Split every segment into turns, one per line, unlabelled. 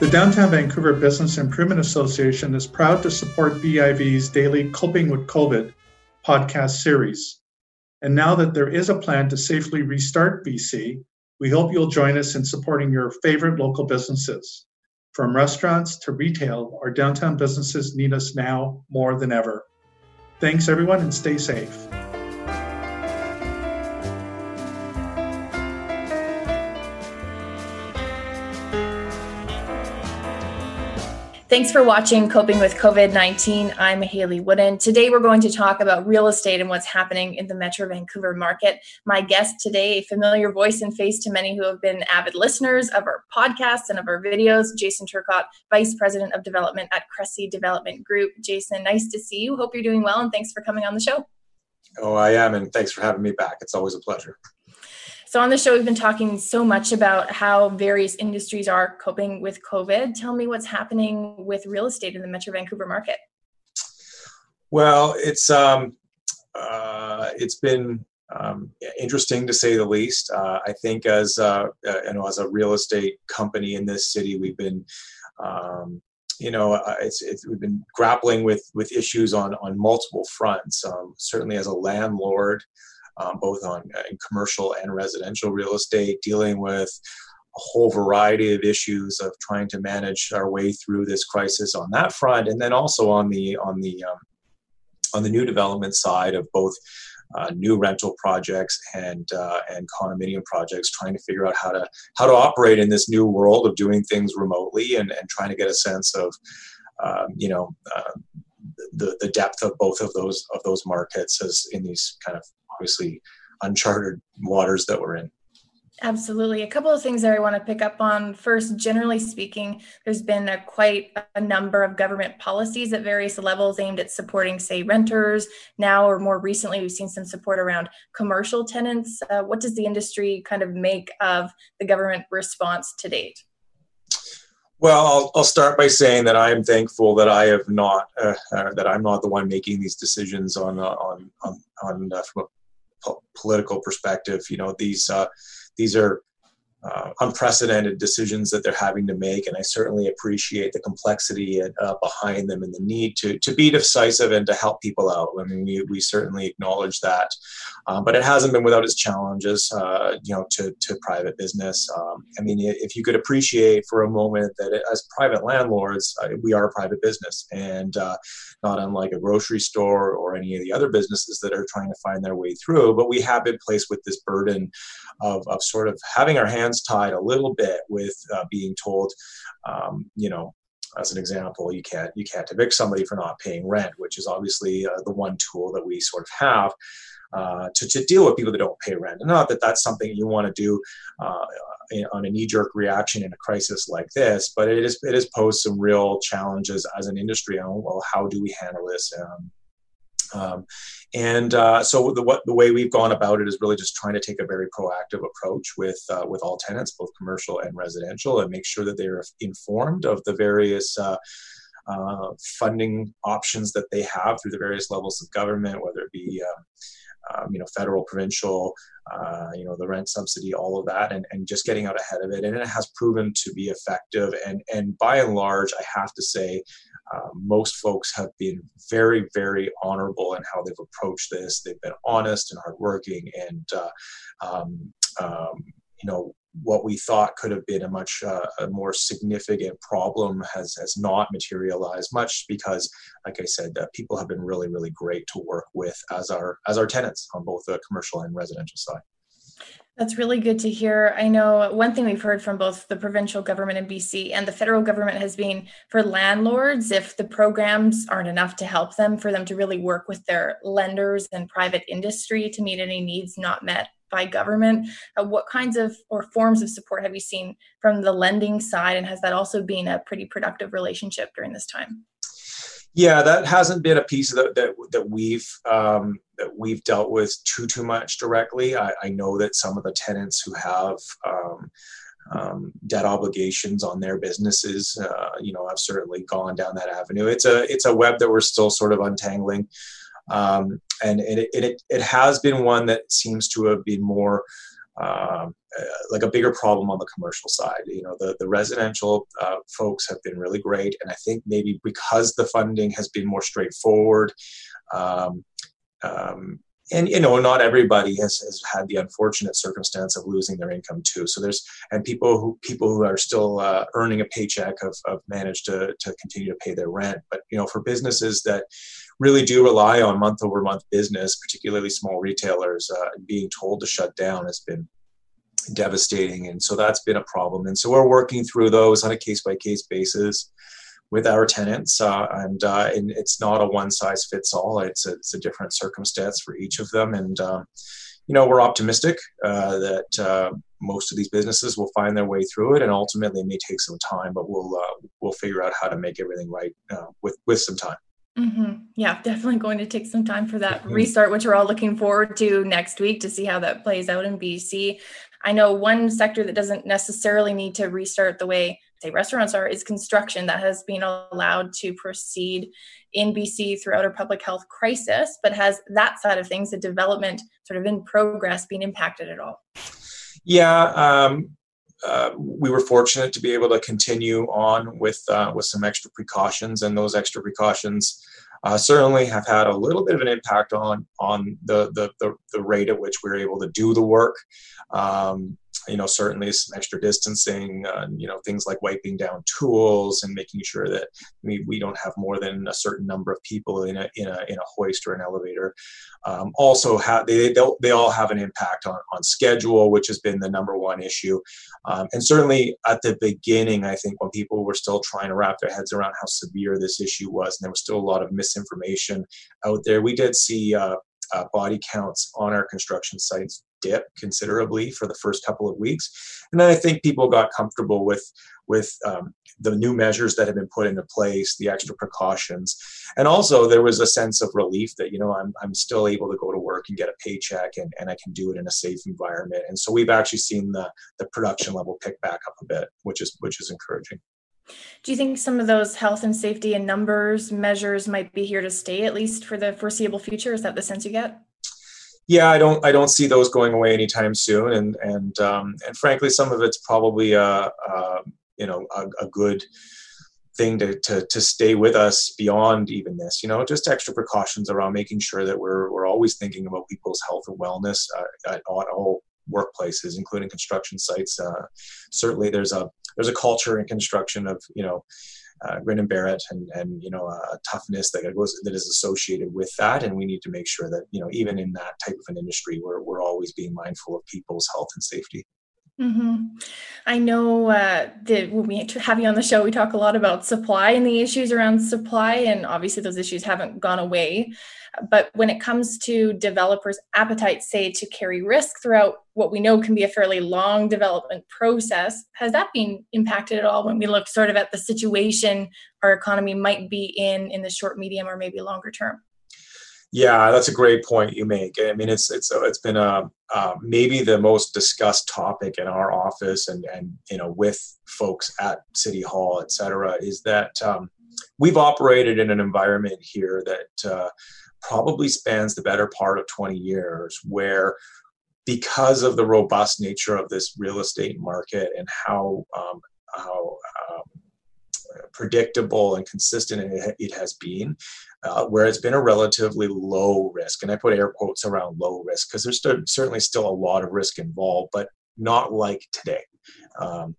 The Downtown Vancouver Business Improvement Association is proud to support BIV's daily Coping with COVID podcast series. And now that there is a plan to safely restart BC, we hope you'll join us in supporting your favorite local businesses. From restaurants to retail, our downtown businesses need us now more than ever. Thanks, everyone, and stay safe.
Thanks for watching Coping with COVID 19. I'm Hayley Woodin. Today, we're going to talk about real estate and what's happening in the Metro Vancouver market. My guest today, a familiar voice and face to many who have been avid listeners of our podcasts and of our videos, Jason Turcotte, Vice President of Development at Cressey Development Group. Jason, nice to see you. Hope you're doing well, and thanks for coming on the show.
Oh, I am, and thanks for having me back. It's always a pleasure.
So, on the show, we've been talking so much about how various industries are coping with COVID. Tell me what's happening with real estate in the Metro Vancouver market.
Well, it's um, uh, it's been um, interesting to say the least. Uh, I think as uh, uh you know, as a real estate company in this city, we've been um, you know, uh, it's, it's, we've been grappling with with issues on on multiple fronts. Um, certainly, as a landlord, um, both on uh, commercial and residential real estate, dealing with a whole variety of issues of trying to manage our way through this crisis on that front, and then also on the on the um, on the new development side of both uh, new rental projects and uh, and condominium projects, trying to figure out how to how to operate in this new world of doing things remotely and, and trying to get a sense of um, you know uh, the the depth of both of those of those markets as in these kind of obviously uncharted waters that we're in.
Absolutely. A couple of things that I want to pick up on. First, generally speaking, there's been a quite a number of government policies at various levels aimed at supporting, say, renters. Now, or more recently, we've seen some support around commercial tenants. Uh, what does the industry kind of make of the government response to date?
Well, I'll, I'll start by saying that I am thankful that I have not uh, uh, that I'm not the one making these decisions on uh, on on, on uh, from a political perspective. You know, these uh, these are uh, unprecedented decisions that they're having to make, and I certainly appreciate the complexity uh, behind them and the need to to be decisive and to help people out. I mean, we, we certainly acknowledge that, um, but it hasn't been without its challenges. Uh, you know, to to private business. Um, I mean, if you could appreciate for a moment that it, as private landlords, uh, we are a private business, and uh, not unlike a grocery store or any of the other businesses that are trying to find their way through. But we have been placed with this burden of of sort of having our hands hands tied a little bit with uh, being told, um, you know, as an example, you can't you can't evict somebody for not paying rent, which is obviously uh, the one tool that we sort of have uh, to, to deal with people that don't pay rent. Not that that's something you want to do uh, on a knee-jerk reaction in a crisis like this, but it is it has posed some real challenges as an industry on well, how do we handle this? Um, um, and uh, so the what the way we've gone about it is really just trying to take a very proactive approach with uh, with all tenants, both commercial and residential, and make sure that they're informed of the various. Uh, uh funding options that they have through the various levels of government, whether it be um, um, you know, federal, provincial, uh, you know, the rent subsidy, all of that, and, and just getting out ahead of it. And it has proven to be effective. And, and by and large, I have to say, uh, most folks have been very, very honorable in how they've approached this. They've been honest and hardworking, and uh, um, um, you know what we thought could have been a much uh, a more significant problem has has not materialized much because, like I said, uh, people have been really, really great to work with as our as our tenants on both the commercial and residential side.
That's really good to hear. I know one thing we've heard from both the provincial government in BC and the federal government has been for landlords, if the programs aren't enough to help them, for them to really work with their lenders and private industry to meet any needs not met by government. Uh, what kinds of or forms of support have you seen from the lending side? And has that also been a pretty productive relationship during this time?
Yeah, that hasn't been a piece that that, that we've um, that we've dealt with too too much directly. I, I know that some of the tenants who have um, um, debt obligations on their businesses, uh, you know, have certainly gone down that avenue. It's a it's a web that we're still sort of untangling. Um, and it, it, it has been one that seems to have been more um, uh, like a bigger problem on the commercial side. You know, the, the residential uh, folks have been really great. And I think maybe because the funding has been more straightforward, um, um, and you know not everybody has, has had the unfortunate circumstance of losing their income too so there's and people who people who are still uh, earning a paycheck have, have managed to, to continue to pay their rent but you know for businesses that really do rely on month over month business particularly small retailers uh, being told to shut down has been devastating and so that's been a problem and so we're working through those on a case by case basis with our tenants, uh, and, uh, and it's not a one size fits all. It's a, it's a different circumstance for each of them, and um, you know we're optimistic uh, that uh, most of these businesses will find their way through it, and ultimately it may take some time, but we'll uh, we'll figure out how to make everything right uh, with with some time.
Mm-hmm. Yeah, definitely going to take some time for that restart, which we're all looking forward to next week to see how that plays out in BC. I know one sector that doesn't necessarily need to restart the way say restaurants are is construction that has been allowed to proceed in BC throughout our public health crisis, but has that side of things, the development sort of in progress, been impacted at all?
Yeah, um, uh, we were fortunate to be able to continue on with uh, with some extra precautions, and those extra precautions uh, certainly have had a little bit of an impact on on the the, the, the rate at which we we're able to do the work. Um, you know, certainly some extra distancing, uh, you know, things like wiping down tools and making sure that we, we don't have more than a certain number of people in a, in a, in a hoist or an elevator. Um, also, have, they, they all have an impact on, on schedule, which has been the number one issue. Um, and certainly at the beginning, I think when people were still trying to wrap their heads around how severe this issue was, and there was still a lot of misinformation out there, we did see uh, uh, body counts on our construction sites dip considerably for the first couple of weeks, and then I think people got comfortable with with um, the new measures that have been put into place, the extra precautions, and also there was a sense of relief that you know I'm I'm still able to go to work and get a paycheck and, and I can do it in a safe environment, and so we've actually seen the the production level pick back up a bit, which is which is encouraging.
Do you think some of those health and safety and numbers measures might be here to stay at least for the foreseeable future? Is that the sense you get?
Yeah, I don't I don't see those going away anytime soon, and and um, and frankly, some of it's probably a, a you know a, a, good thing to, to to stay with us beyond even this. You know, just extra precautions around making sure that we're we're always thinking about people's health and wellness uh, at, all workplaces, including construction sites. Uh, certainly, there's a there's a culture in construction of you know uh, grin and bear it and, and you know a toughness that goes that is associated with that. And we need to make sure that you know even in that type of an industry we're, we're always being mindful of people's health and safety
Mm-hmm. I know uh, that when we have you on the show, we talk a lot about supply and the issues around supply, and obviously those issues haven't gone away. But when it comes to developers' appetite, say, to carry risk throughout what we know can be a fairly long development process, has that been impacted at all when we look sort of at the situation our economy might be in in the short, medium, or maybe longer term?
Yeah, that's a great point you make. I mean, it's it's it's been a uh, maybe the most discussed topic in our office and and you know with folks at City Hall, et cetera, is that um, we've operated in an environment here that uh, probably spans the better part of 20 years, where because of the robust nature of this real estate market and how um, how um, predictable and consistent it has been, uh, where it's been a relatively low risk. And I put air quotes around low risk because there's st- certainly still a lot of risk involved, but not like today. Um,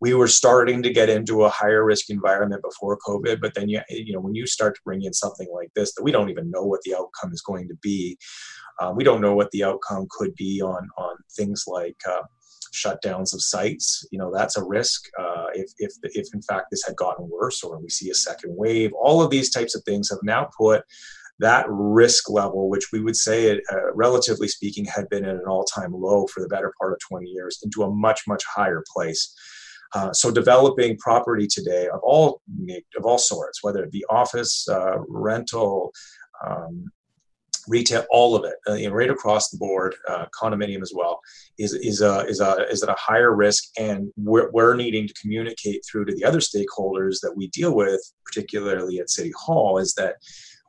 we were starting to get into a higher risk environment before COVID, but then you, you know when you start to bring in something like this that we don't even know what the outcome is going to be, uh, we don't know what the outcome could be on on things like uh, shutdowns of sites. You know, that's a risk uh, if, if, if in fact this had gotten worse or we see a second wave. All of these types of things have now put that risk level, which we would say, uh, relatively speaking, had been at an all-time low for the better part of 20 years, into a much, much higher place. Uh, so developing property today of all of all sorts, whether it be office, uh, rental, um, retail, all of it, uh, you know, right across the board, uh, condominium as well, is is a is a is at a higher risk, and we're, we're needing to communicate through to the other stakeholders that we deal with, particularly at City Hall, is that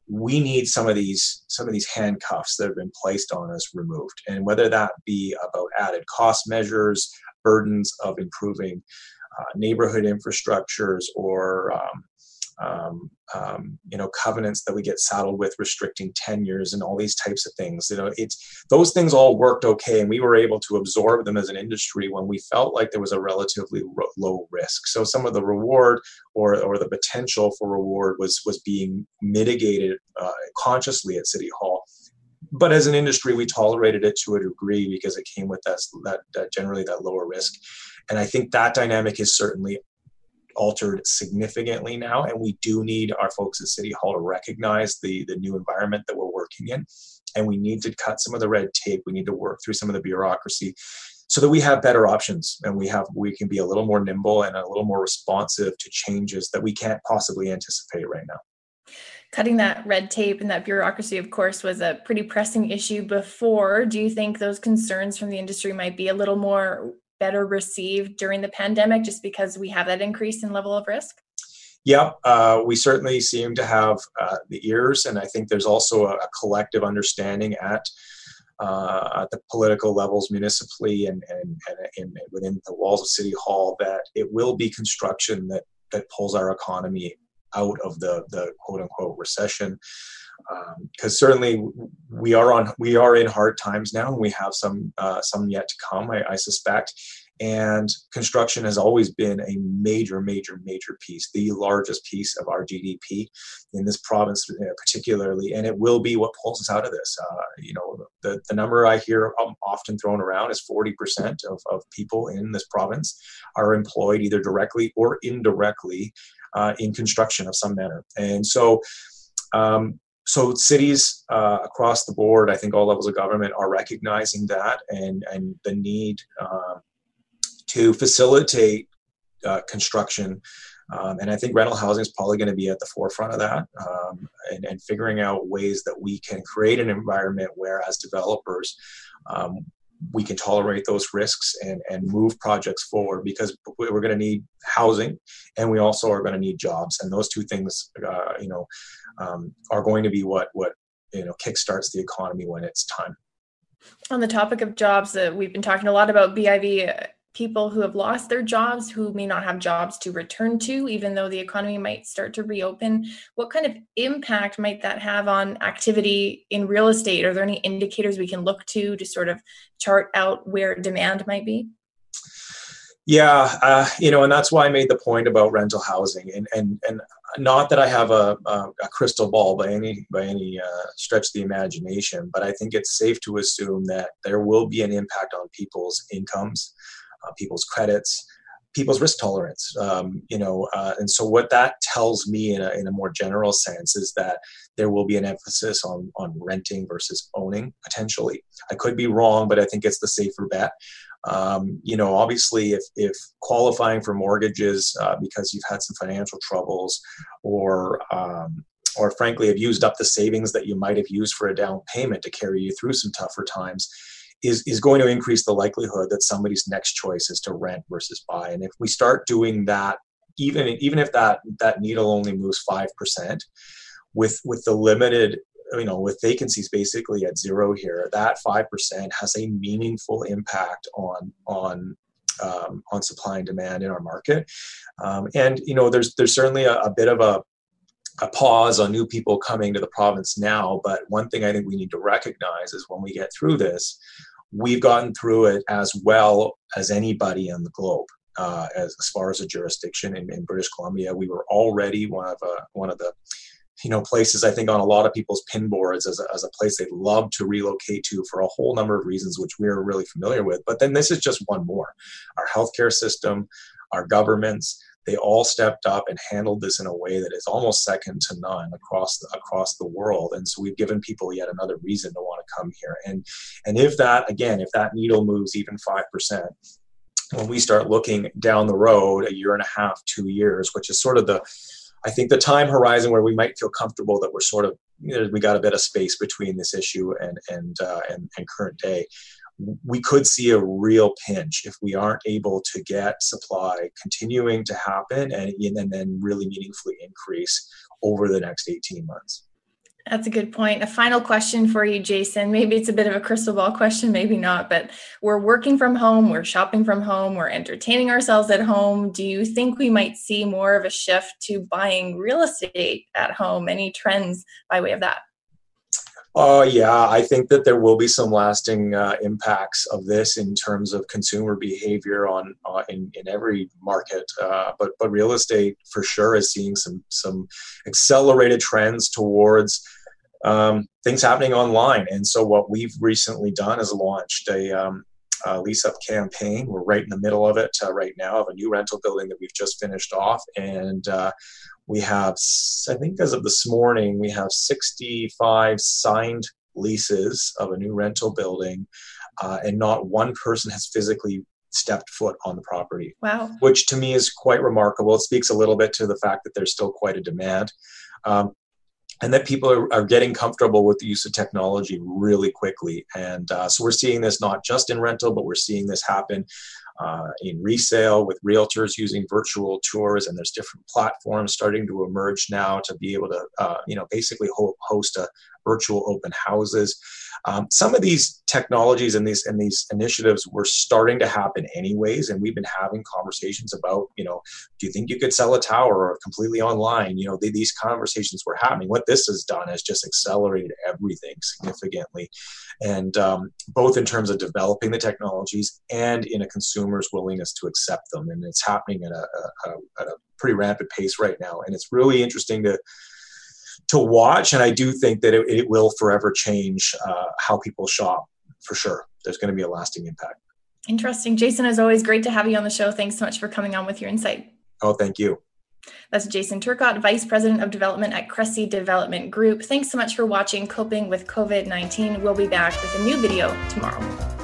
we need some of these some of these handcuffs that have been placed on us removed. And whether that be about added cost measures burdens of improving uh, neighborhood infrastructures or um, um, um, you know covenants that we get saddled with restricting tenures and all these types of things. You know it's those things all worked okay and we were able to absorb them as an industry when we felt like there was a relatively ro- low risk. So some of the reward or or the potential for reward was was being mitigated uh, consciously at city hall. But as an industry we tolerated it to a degree because it came with that, that, that generally that lower risk. And i think that dynamic is certainly altered significantly now, and we do need our folks at City Hall to recognize the the new environment that we're working in, and we need to cut some of the red tape. We need to work through some of the bureaucracy so that we have better options and we have we can be a little more nimble and a little more responsive to changes that we can't possibly anticipate right now
cutting that red tape and that bureaucracy of course was a pretty pressing issue before do you think those concerns from the industry might be a little more better received during the pandemic just because we have that increase in level of risk?
Yeah, uh, we certainly seem to have uh, the ears, and I think there's also a, a collective understanding at uh, at the political levels, municipally and, and, and, and, within the walls of City Hall, that it will be construction that that pulls our economy out of the the quote unquote recession because um, certainly we are on we are in hard times now and we have some uh, some yet to come I, I, suspect. And construction has always been a major major major piece the largest piece of our gdp in this province uh, particularly and it will be what pulls us out of this. Uh, you know the, the number i hear often thrown around is 40% of, of people in this province are employed either directly or indirectly uh, in construction of some manner. And so um, so cities uh, across the board, I think all levels of government are recognizing that and and the need uh, to facilitate uh, construction. Um, and I think rental housing is probably going to be at the forefront of that, um, and, and, figuring out ways that we can create an environment where, as developers, um, we can tolerate those risks and, and move projects forward because we're going to need housing and we also are going to need jobs. And those two things uh, you know um, are going to be what what you know kickstarts the economy when it's time.
On the topic of jobs uh, we've been talking a lot about biv uh, people who have lost their jobs who may not have jobs to return to even though the economy might start to reopen. What kind of impact might that have on activity in real estate? Are there any indicators we can look to to sort of chart out where demand might be?
Yeah uh, you know and that's why i made the point about rental housing. And and and not that i have a, a, crystal ball by any by any uh, stretch of the imagination but i think it's safe to assume that there will be an impact on people's incomes uh, people's credits, people's risk tolerance. Um, you know, uh, and so what that tells me in a, in a more general sense is that there will be an emphasis on on renting versus owning potentially. I could be wrong, but I think it's the safer bet. Um, you know, obviously, if if qualifying for mortgages uh, because you've had some financial troubles, or um, or frankly have used up the savings that you might have used for a down payment to carry you through some tougher times is, is going to increase the likelihood that somebody's next choice is to rent versus buy. And if we start doing that, even even if that that needle only moves five percent, with with the limited you know with vacancies basically at zero here, that five percent has a meaningful impact on on um, on supply and demand in our market. Um, and you know there's there's certainly a, a bit of a a pause on new people coming to the province now. But one thing I think we need to recognize is when we get through this, we've gotten through it as well as anybody on the globe. Uh, as, as far as a jurisdiction in, in British Columbia, we were already one of uh, one of the you know places I think on a lot of people's pin boards as a, as a place they'd love to relocate to for a whole number of reasons, which we're really familiar with. But then this is just one more. Our healthcare system, our governments, they all stepped up and handled this in a way that is almost second to none across the, across the world. And so we've given people yet another reason to want to come here. And and if that again, if that needle moves even five percent, when we start looking down the road, a year and a half, two years, which is sort of the I think the time horizon where we might feel comfortable that we're sort of you know, we got a bit of space between this issue and and uh, and, and current day we could see a real pinch if we aren't able to get supply continuing to happen and, and then really meaningfully increase over the next 18 months.
That's a good point. A final question for you, Jason. Maybe it's a bit of a crystal ball question, maybe not, but we're working from home, we're shopping from home, we're entertaining ourselves at home. Do you think we might see more of a shift to buying real estate at home? Any trends by way of that?
Oh, uh, yeah, I think that there will be some lasting uh, impacts of this in terms of consumer behavior on uh, in, in every market. Uh, but but real estate for sure is seeing some some accelerated trends towards um, things happening online. And so what we've recently done is launched a, um, a lease up campaign. We're right in the middle of it uh, right now of a new rental building that we've just finished off, and uh, we have, I think, as of this morning, we have 65 signed leases of a new rental building, uh, and not one person has physically stepped foot on the property.
Wow.
Which to me is quite remarkable. It speaks a little bit to the fact that there's still quite a demand. Um, and that people are, are, getting comfortable with the use of technology really quickly. And uh, so we're seeing this not just in rental, but we're seeing this happen uh, in resale with realtors using virtual tours. And there's different platforms starting to emerge now to be able to, uh, you know, basically host a virtual open houses. Um, some of these technologies and these and these initiatives were starting to happen anyways, and we've been having conversations about, you know, do you think you could sell a tower or completely online? You know, they, these conversations were happening. What this has done is just accelerated everything significantly, and um, both in terms of developing the technologies and in a consumer's willingness to accept them, and it's happening at a, a, a at a pretty rapid pace right now, and it's really interesting to to watch. And I do think that it, it will forever change uh, how people shop for sure. There's going to be a lasting impact.
Interesting. Jason, as always, great to have you on the show. Thanks so much for coming on with your insight.
Oh, thank you.
That's Jason Turcotte, Vice President of Development at Cressey Development Group. Thanks so much for watching Coping with COVID 19. We'll be back with a new video tomorrow.